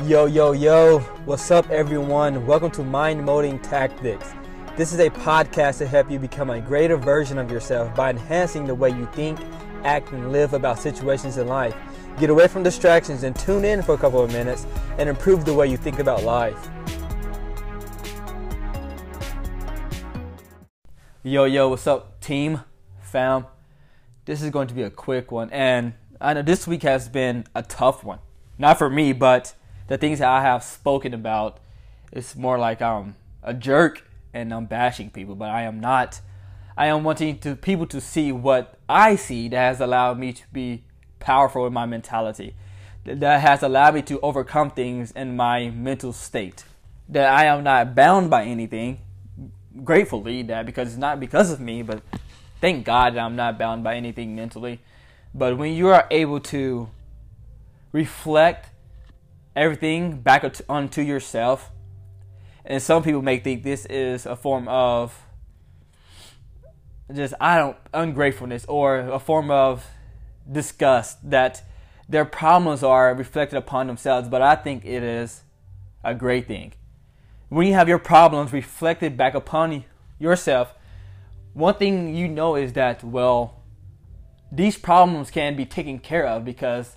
Yo, yo, yo, what's up, everyone? Welcome to Mind Molding Tactics. This is a podcast to help you become a greater version of yourself by enhancing the way you think, act, and live about situations in life. Get away from distractions and tune in for a couple of minutes and improve the way you think about life. Yo, yo, what's up, team, fam? This is going to be a quick one, and I know this week has been a tough one. Not for me, but the things that I have spoken about, it's more like I'm a jerk and I'm bashing people, but I am not. I am wanting to people to see what I see that has allowed me to be powerful in my mentality, that has allowed me to overcome things in my mental state, that I am not bound by anything. Gratefully, that because it's not because of me, but thank God that I'm not bound by anything mentally. But when you are able to reflect everything back onto yourself, and some people may think this is a form of just I don't ungratefulness or a form of disgust that their problems are reflected upon themselves, but I think it is a great thing. When you have your problems reflected back upon yourself, one thing you know is that, well, these problems can be taken care of because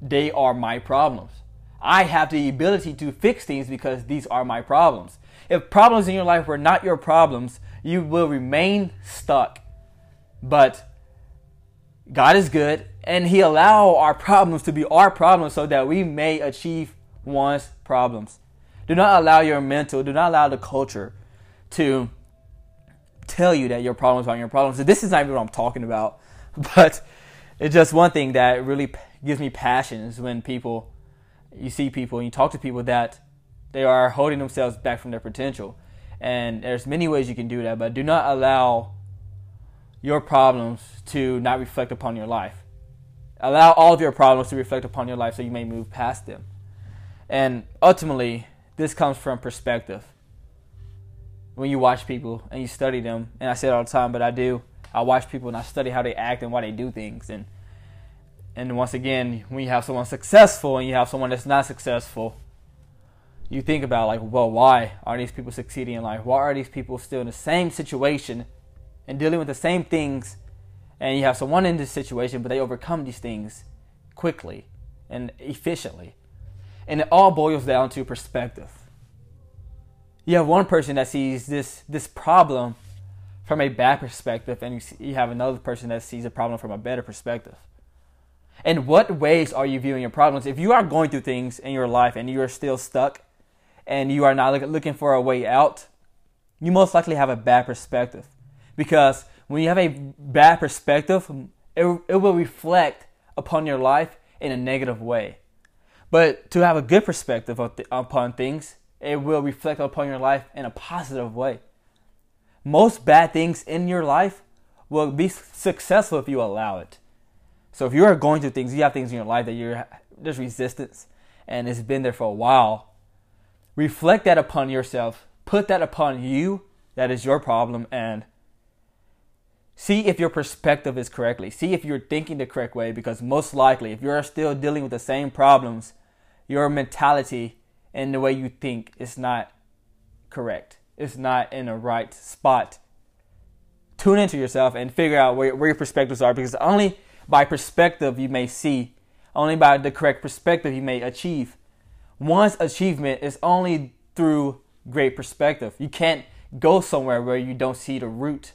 they are my problems. I have the ability to fix things because these are my problems. If problems in your life were not your problems, you will remain stuck. But God is good and he allow our problems to be our problems so that we may achieve one's problems. Do not allow your mental, do not allow the culture to tell you that your problems aren't your problems. This is not even what I'm talking about. But it's just one thing that really gives me passion is when people, you see people and you talk to people that they are holding themselves back from their potential. And there's many ways you can do that, but do not allow your problems to not reflect upon your life. Allow all of your problems to reflect upon your life so you may move past them. And ultimately, this comes from perspective. When you watch people and you study them, and I say it all the time, but I do, I watch people and I study how they act and why they do things. And and once again, when you have someone successful and you have someone that's not successful, you think about like, well, why are these people succeeding in life? Why are these people still in the same situation and dealing with the same things? And you have someone in this situation, but they overcome these things quickly and efficiently. And it all boils down to perspective. You have one person that sees this this problem from a bad perspective, and you, see, you have another person that sees a problem from a better perspective. In what ways are you viewing your problems? If you are going through things in your life and you are still stuck and you are not looking for a way out, you most likely have a bad perspective. Because when you have a bad perspective, it, it will reflect upon your life in a negative way. But to have a good perspective upon things, it will reflect upon your life in a positive way most bad things in your life will be successful if you allow it. So if you are going through things, you have things in your life that you're there's resistance and it's been there for a while. Reflect that upon yourself. Put that upon you. That is your problem and see if your perspective is correctly. See if you're thinking the correct way because most likely if you're still dealing with the same problems, your mentality and the way you think is not correct It's not in the right spot. Tune into yourself and figure out where, where your perspectives are because only by perspective you may see, only by the correct perspective you may achieve. One's achievement is only through great perspective. You can't go somewhere where you don't see the route,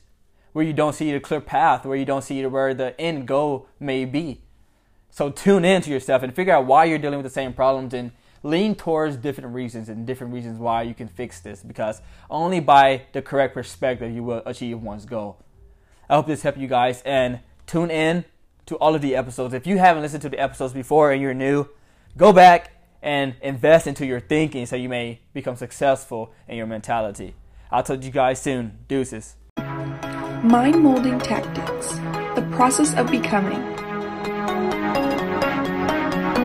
where you don't see the clear path, where you don't see where the end goal may be. So tune into yourself and figure out why you're dealing with the same problems and lean towards different reasons and different reasons why you can fix this because only by the correct perspective you will achieve one's goal. I hope this helped you guys and tune in to all of the episodes. If you haven't listened to the episodes before and you're new, go back and invest into your thinking so you may become successful in your mentality. I'll talk to you guys soon. Deuces. Mind molding tactics, the process of becoming